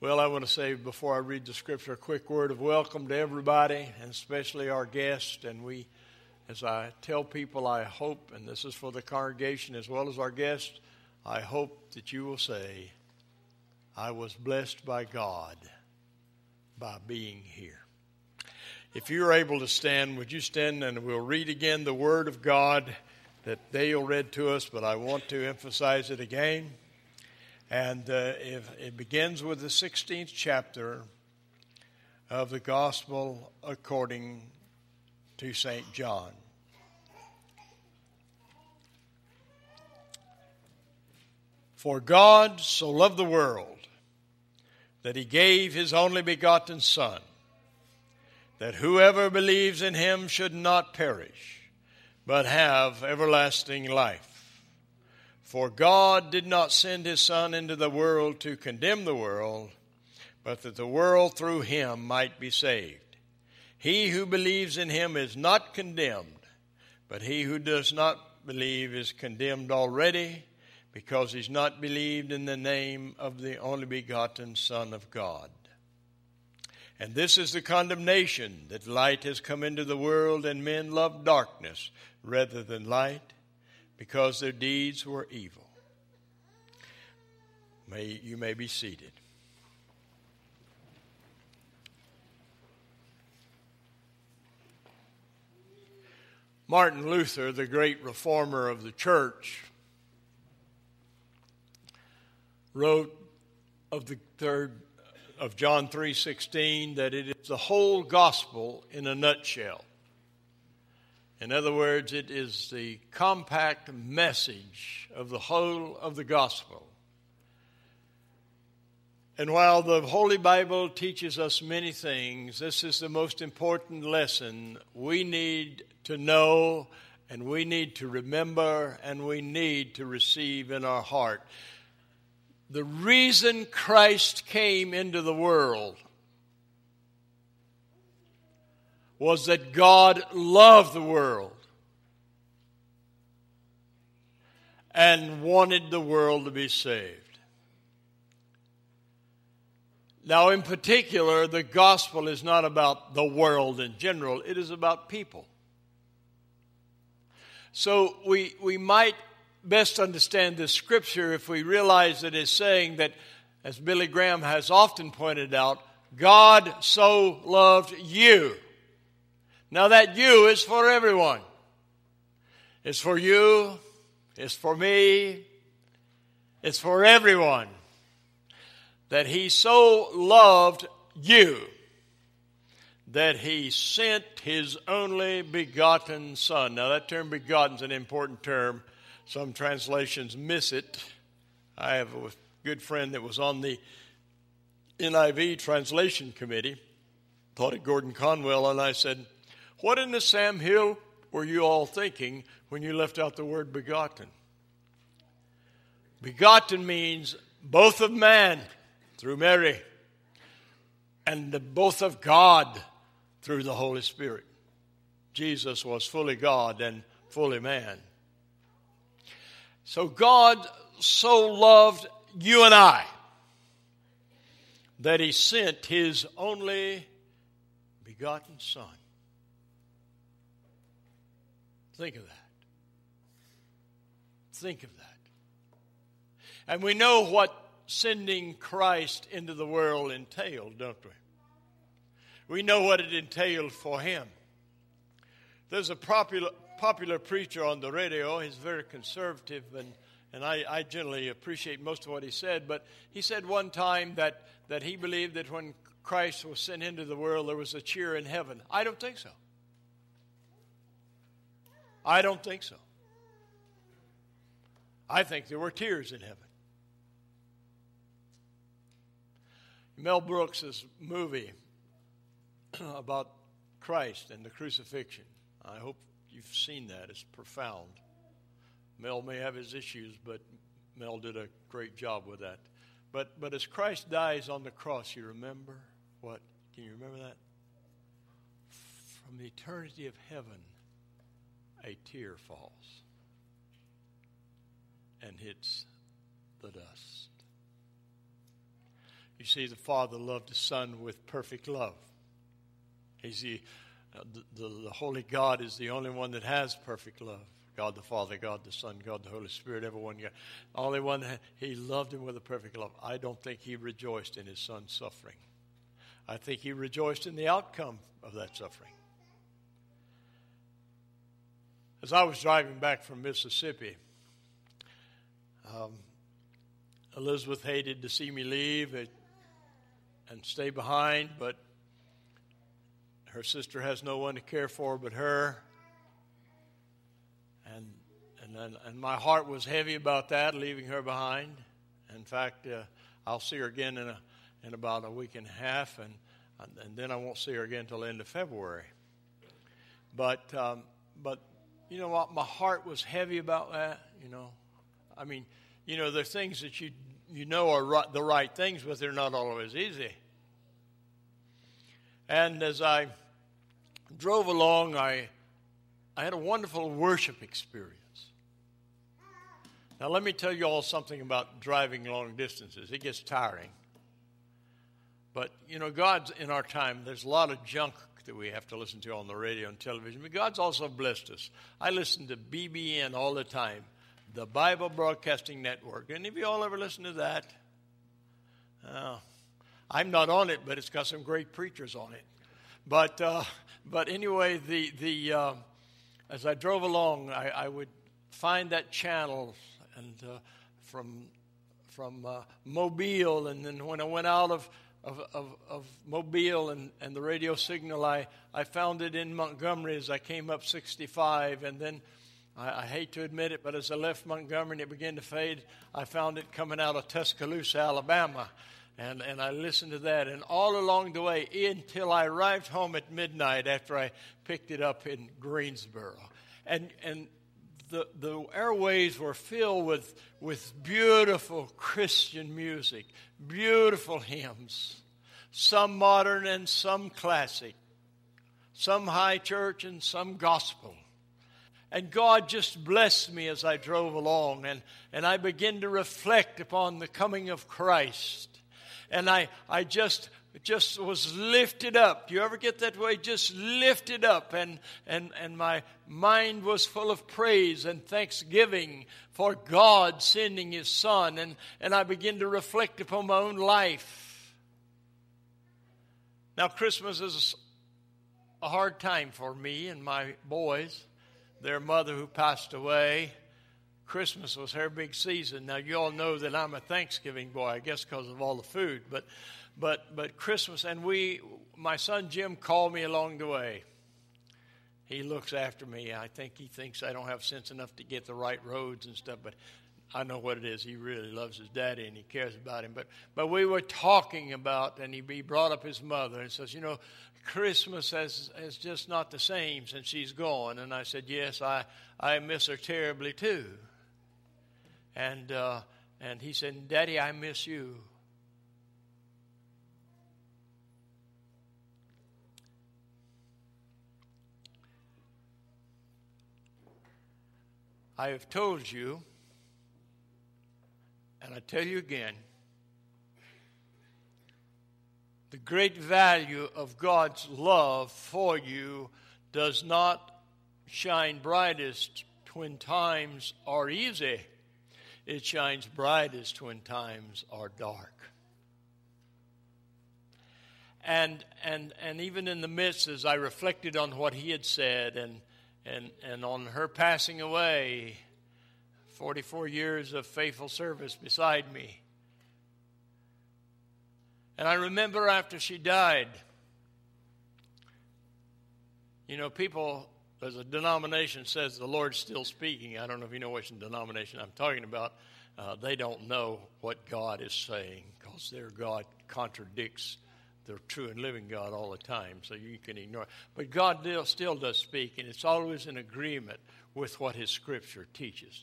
Well, I want to say before I read the scripture a quick word of welcome to everybody, and especially our guests. And we, as I tell people, I hope, and this is for the congregation as well as our guests, I hope that you will say, I was blessed by God by being here. If you're able to stand, would you stand and we'll read again the Word of God that Dale read to us, but I want to emphasize it again. And uh, it begins with the 16th chapter of the Gospel according to St. John. For God so loved the world that he gave his only begotten Son, that whoever believes in him should not perish, but have everlasting life. For God did not send his Son into the world to condemn the world, but that the world through him might be saved. He who believes in him is not condemned, but he who does not believe is condemned already, because he's not believed in the name of the only begotten Son of God. And this is the condemnation that light has come into the world, and men love darkness rather than light because their deeds were evil. May, you may be seated. Martin Luther, the great reformer of the church, wrote of the third of John 3:16 that it is the whole gospel in a nutshell. In other words, it is the compact message of the whole of the gospel. And while the Holy Bible teaches us many things, this is the most important lesson we need to know and we need to remember and we need to receive in our heart. The reason Christ came into the world was that God loved the world and wanted the world to be saved. Now, in particular, the gospel is not about the world in general, it is about people. So we, we might best understand this scripture if we realize that it's saying that, as Billy Graham has often pointed out, God so loved you now, that you is for everyone. It's for you, it's for me, it's for everyone. That He so loved you that He sent His only begotten Son. Now, that term begotten is an important term. Some translations miss it. I have a good friend that was on the NIV translation committee, taught at Gordon Conwell, and I said, what in the Sam Hill were you all thinking when you left out the word begotten? Begotten means both of man through Mary and the both of God through the Holy Spirit. Jesus was fully God and fully man. So God so loved you and I that he sent his only begotten Son Think of that. Think of that. And we know what sending Christ into the world entailed, don't we? We know what it entailed for him. There's a popular, popular preacher on the radio. He's very conservative, and, and I, I generally appreciate most of what he said. But he said one time that, that he believed that when Christ was sent into the world, there was a cheer in heaven. I don't think so. I don't think so. I think there were tears in heaven. Mel Brooks' movie about Christ and the crucifixion. I hope you've seen that. It's profound. Mel may have his issues, but Mel did a great job with that. But, but as Christ dies on the cross, you remember what? Can you remember that? From the eternity of heaven, a tear falls and hits the dust. You see, the Father loved the Son with perfect love. He's uh, the, the, the Holy God is the only one that has perfect love. God the Father, God the Son, God the Holy Spirit, everyone. God. Only one that he loved him with a perfect love. I don't think he rejoiced in his son's suffering. I think he rejoiced in the outcome of that suffering. As I was driving back from Mississippi, um, Elizabeth hated to see me leave and stay behind, but her sister has no one to care for but her and and and my heart was heavy about that, leaving her behind. In fact, uh, I'll see her again in a in about a week and a half, and and then I won't see her again until the end of February. But um, but you know what? My heart was heavy about that. You know, I mean, you know, the things that you you know are right, the right things, but they're not always easy. And as I drove along, I I had a wonderful worship experience. Now, let me tell you all something about driving long distances. It gets tiring. But, you know, God's in our time, there's a lot of junk that we have to listen to on the radio and television, but God's also blessed us. I listen to BBN all the time, the Bible Broadcasting Network. Any of you all ever listen to that? Uh, I'm not on it, but it's got some great preachers on it. But, uh, but anyway, the, the, uh, as I drove along, I, I would find that channel and uh, from from uh, Mobile, and then when I went out of of, of, of, Mobile and, and the radio signal, I, I found it in Montgomery as I came up 65, and then I, I hate to admit it, but as I left Montgomery and it began to fade, I found it coming out of Tuscaloosa, Alabama. And, and I listened to that. And all along the way, until I arrived home at midnight after I picked it up in Greensboro. And, and the, the airways were filled with, with beautiful Christian music, beautiful hymns, some modern and some classic, some high church and some gospel. And God just blessed me as I drove along, and, and I began to reflect upon the coming of Christ and I, I just just was lifted up. Do you ever get that way? Just lifted up, and and and my mind was full of praise and thanksgiving for God sending His Son, and and I began to reflect upon my own life. Now Christmas is a hard time for me and my boys. Their mother who passed away Christmas was her big season. Now you all know that I'm a Thanksgiving boy, I guess because of all the food, but but but Christmas and we my son Jim called me along the way. He looks after me. I think he thinks I don't have sense enough to get the right roads and stuff, but I know what it is. He really loves his daddy and he cares about him. But but we were talking about, and he, brought up his mother and says, you know, Christmas has is just not the same since she's gone. And I said, yes, I I miss her terribly too. And, uh, and he said, Daddy, I miss you. I have told you, and I tell you again, the great value of God's love for you does not shine brightest when times are easy it shines brightest when times are dark. And, and, and even in the midst, as I reflected on what he had said and, and, and on her passing away, 44 years of faithful service beside me. And I remember after she died, you know, people there's a denomination says the Lord's still speaking. I don't know if you know which denomination I'm talking about. Uh, they don't know what God is saying because their God contradicts the true and living God all the time, so you can ignore it. But God still does speak, and it's always in agreement with what His Scripture teaches.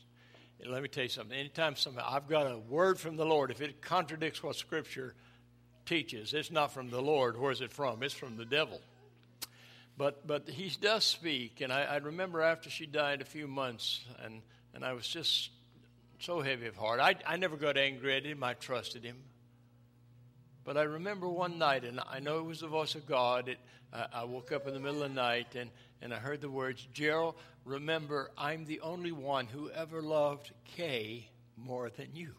And let me tell you something. Anytime something, I've got a word from the Lord, if it contradicts what Scripture teaches, it's not from the Lord. Where's it from? It's from the devil. But but he does speak, and I, I remember after she died a few months, and and I was just so heavy of heart. I I never got angry at him. I trusted him. But I remember one night, and I know it was the voice of God. It, uh, I woke up in the middle of the night and, and I heard the words, Gerald, remember, I'm the only one who ever loved Kay more than you.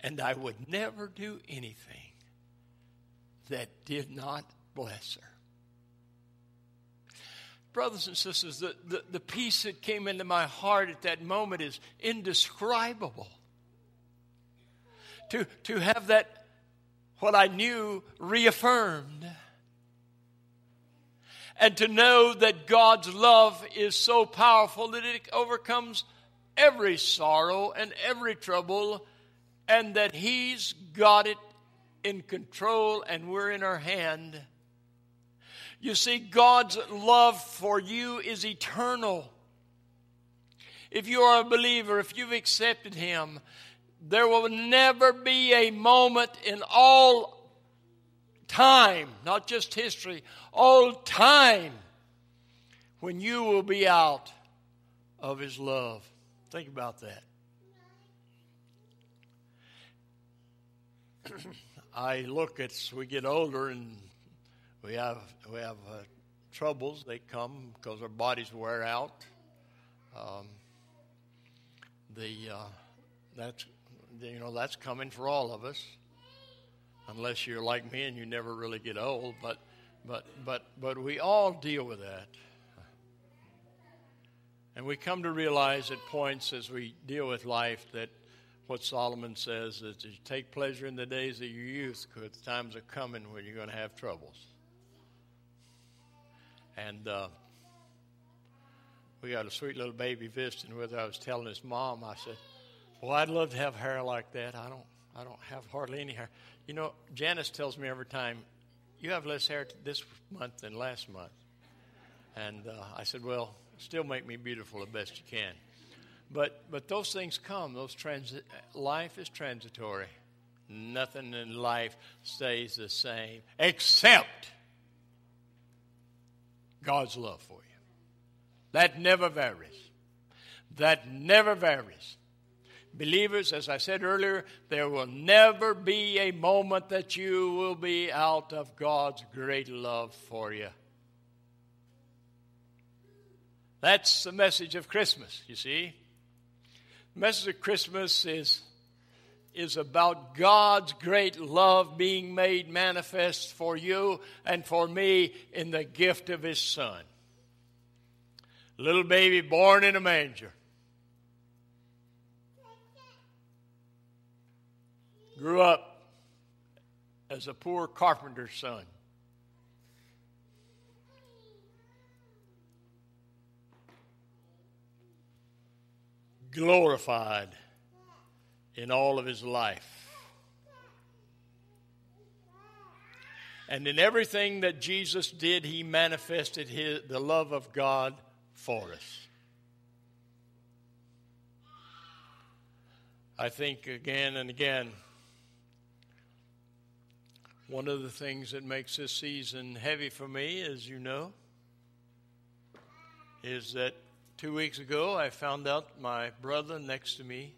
And I would never do anything that did not bless her. Brothers and sisters, the, the, the peace that came into my heart at that moment is indescribable. To, to have that, what I knew, reaffirmed. And to know that God's love is so powerful that it overcomes every sorrow and every trouble, and that He's got it in control and we're in our hand you see, God's love for you is eternal. If you are a believer, if you've accepted Him, there will never be a moment in all time, not just history, all time, when you will be out of His love. Think about that. I look as we get older and we have we have uh, troubles. They come because our bodies wear out. Um, the uh, that's you know that's coming for all of us, unless you're like me and you never really get old. But but but but we all deal with that. And we come to realize at points as we deal with life that what Solomon says is you take pleasure in the days of your youth because times are coming when you're going to have troubles. And uh, we got a sweet little baby visiting with her. I was telling his mom, I said, "Well, I'd love to have hair like that. I don't, I don't have hardly any hair." You know, Janice tells me every time, "You have less hair this month than last month." And uh, I said, "Well, still make me beautiful the best you can." But but those things come. Those transi- life is transitory. Nothing in life stays the same except God's love for you. That never varies. That never varies. Believers, as I said earlier, there will never be a moment that you will be out of God's great love for you. That's the message of Christmas, you see. Message of Christmas is, is about God's great love being made manifest for you and for me in the gift of His Son. Little baby born in a manger. Grew up as a poor carpenter's son. Glorified in all of his life. And in everything that Jesus did, he manifested his, the love of God for us. I think again and again, one of the things that makes this season heavy for me, as you know, is that two weeks ago I found out my brother next to me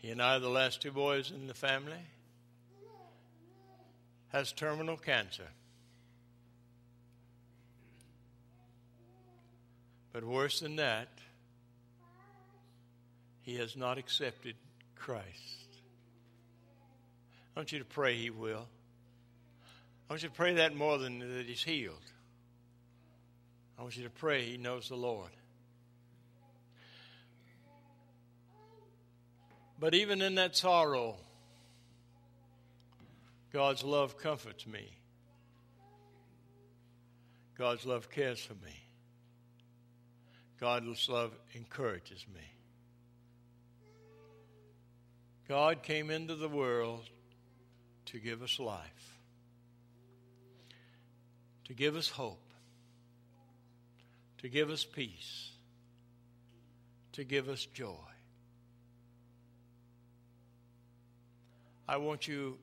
he and I are the last two boys in the family. Has terminal cancer. But worse than that, he has not accepted Christ. I want you to pray he will. I want you to pray that more than that he's healed. I want you to pray he knows the Lord. But even in that sorrow, God's love comforts me. God's love cares for me. God's love encourages me. God came into the world to give us life, to give us hope, to give us peace, to give us joy. I want you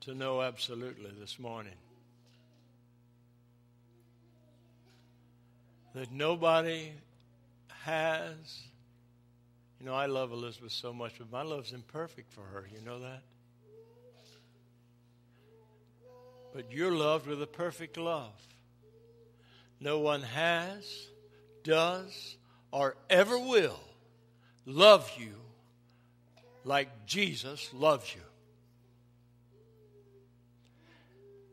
to know absolutely this morning that nobody has You know, I love Elizabeth so much, but my love's imperfect for her. You know that? But you're loved with a perfect love. No one has, does, or ever will love you like Jesus loves you.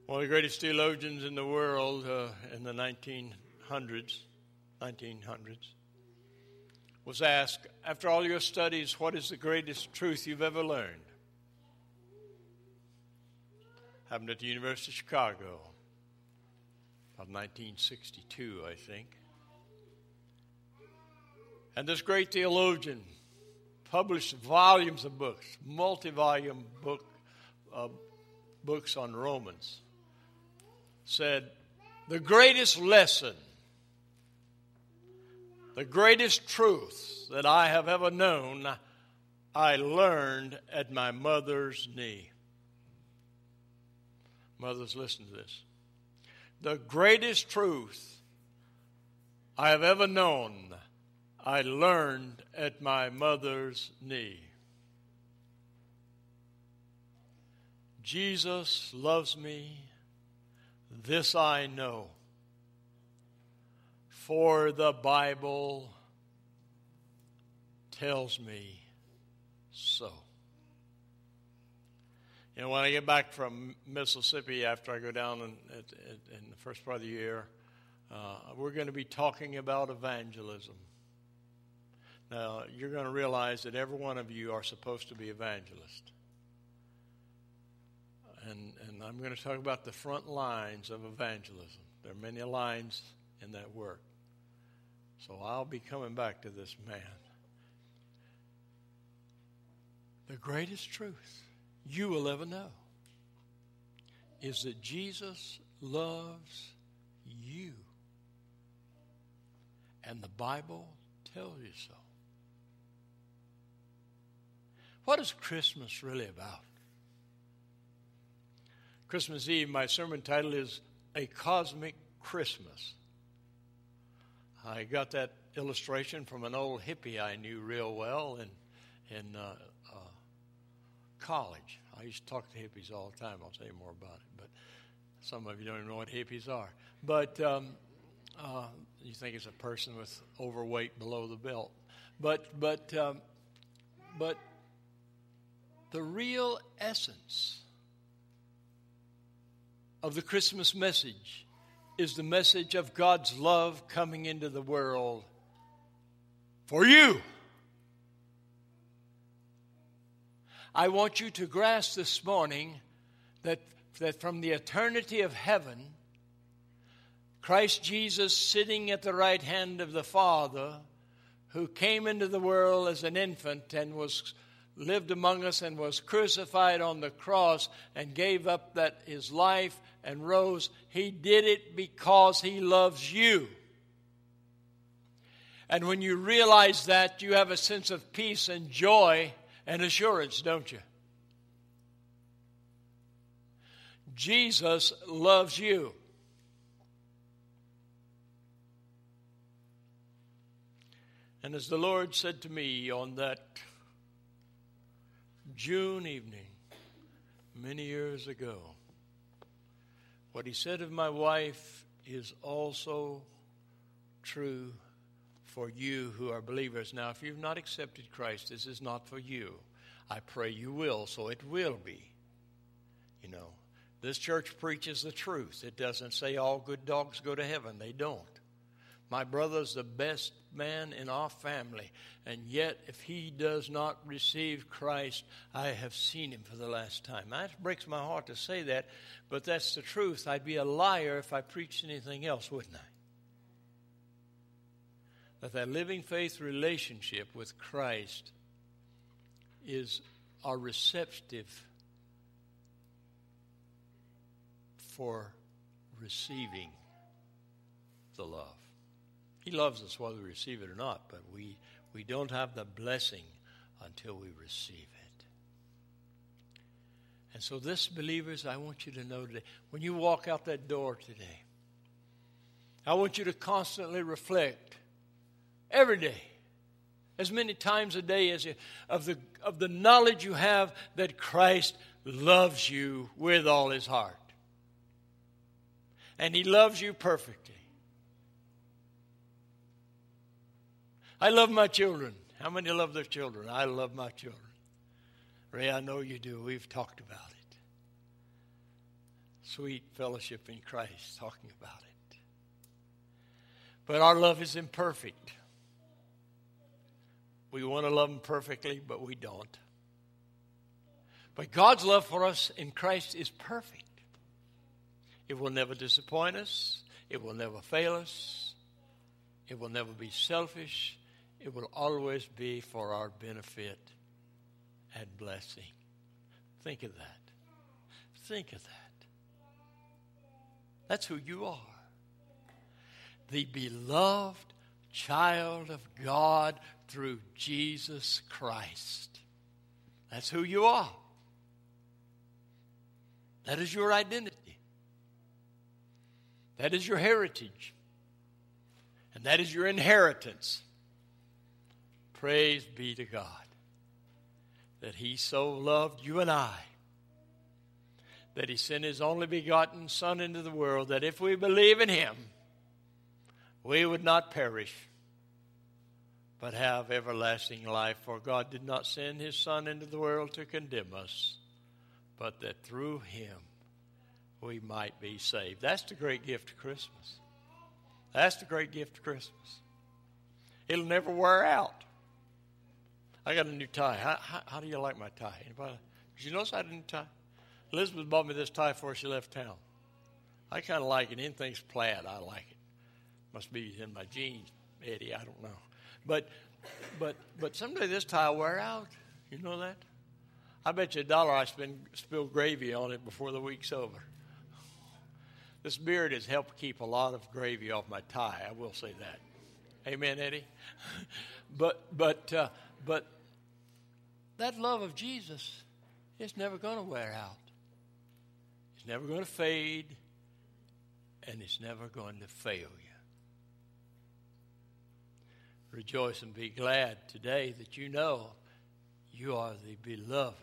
One of the greatest theologians in the world uh, in the 1900s, 1900s was asked, after all your studies, what is the greatest truth you've ever learned? Happened at the University of Chicago of 1962, I think. And this great theologian published volumes of books, multi volume book, uh, books on Romans, said, The greatest lesson, the greatest truth that I have ever known, I learned at my mother's knee. Mothers, listen to this. The greatest truth I have ever known, I learned at my mother's knee. Jesus loves me, this I know, for the Bible tells me so. You know, when I get back from Mississippi after I go down in, in, in the first part of the year, uh, we're going to be talking about evangelism. Now, you're going to realize that every one of you are supposed to be evangelists. And, and I'm going to talk about the front lines of evangelism. There are many lines in that work. So I'll be coming back to this man. The greatest truth you will ever know is that Jesus loves you. And the Bible tells you so. What is Christmas really about? Christmas Eve, my sermon title is A Cosmic Christmas. I got that illustration from an old hippie I knew real well in, in uh, college. I used to talk to hippies all the time. I'll tell you more about it. But some of you don't even know what hippies are. But um, uh, you think it's a person with overweight below the belt. But but um, but the real essence of the Christmas message is the message of God's love coming into the world for you. I want you to grasp this morning that, that from the eternity of heaven, Christ Jesus sitting at the right hand of the Father, who came into the world as an infant and was lived among us and was crucified on the cross and gave up that his life and rose, he did it because he loves you. And when you realize that, you have a sense of peace and joy and assurance, don't you? Jesus loves you. And as the Lord said to me on that June evening, many years ago, what He said of my wife is also true for you who are believers. Now, if you've not accepted Christ, this is not for you. I pray you will, so it will be. You know, this church preaches the truth. It doesn't say all good dogs go to heaven, they don't. My brother's the best man in our family, and yet if he does not receive Christ, I have seen him for the last time. That breaks my heart to say that, but that's the truth. I'd be a liar if I preached anything else, wouldn't I? That that living faith relationship with Christ is our receptive for receiving the love. He loves us whether we receive it or not, but we, we don't have the blessing until we receive it. And so, this, believers, I want you to know today when you walk out that door today, I want you to constantly reflect every day. as many times a day as you, of the of the knowledge you have that Christ loves you with all his heart. And he loves you perfectly. I love my children. How many love their children? I love my children. Ray, I know you do. We've talked about it. Sweet fellowship in Christ, talking about it. But our love is imperfect. We want to love them perfectly, but we don't. But God's love for us in Christ is perfect. It will never disappoint us, it will never fail us, it will never be selfish, it will always be for our benefit and blessing. Think of that. Think of that. That's who you are. The beloved child of God through Jesus Christ. That's who you are. That is your identity. That is your heritage. And that is your inheritance. Praise be to God that He so loved you and I that He sent His only begotten Son into the world that if we believe in Him, we would not perish but have everlasting life. For God did not send His Son into the world to condemn us, but that through Him we might be saved. That's the great gift of Christmas. That's the great gift of Christmas. It'll never wear out. I got a new tie. How, how, how do you like my tie? Anybody? Did you notice I had a new tie? Elizabeth bought me this tie before she left town. I kind of like it. Anything's plaid, I like it. Must be in my genes, Eddie. I don't know. But, but, but someday this tie will wear out. You know that? I bet you a dollar I spend, spill gravy on it before the week's over. This beard has helped keep a lot of gravy off my tie. I will say that. Amen, Eddie. but but uh, but that love of Jesus is never going to wear out. It's never going to fade, and it's never going to fail you. Rejoice and be glad today that you know you are the beloved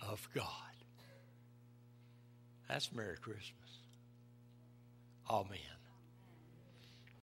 of God. That's Merry Christmas. Amen.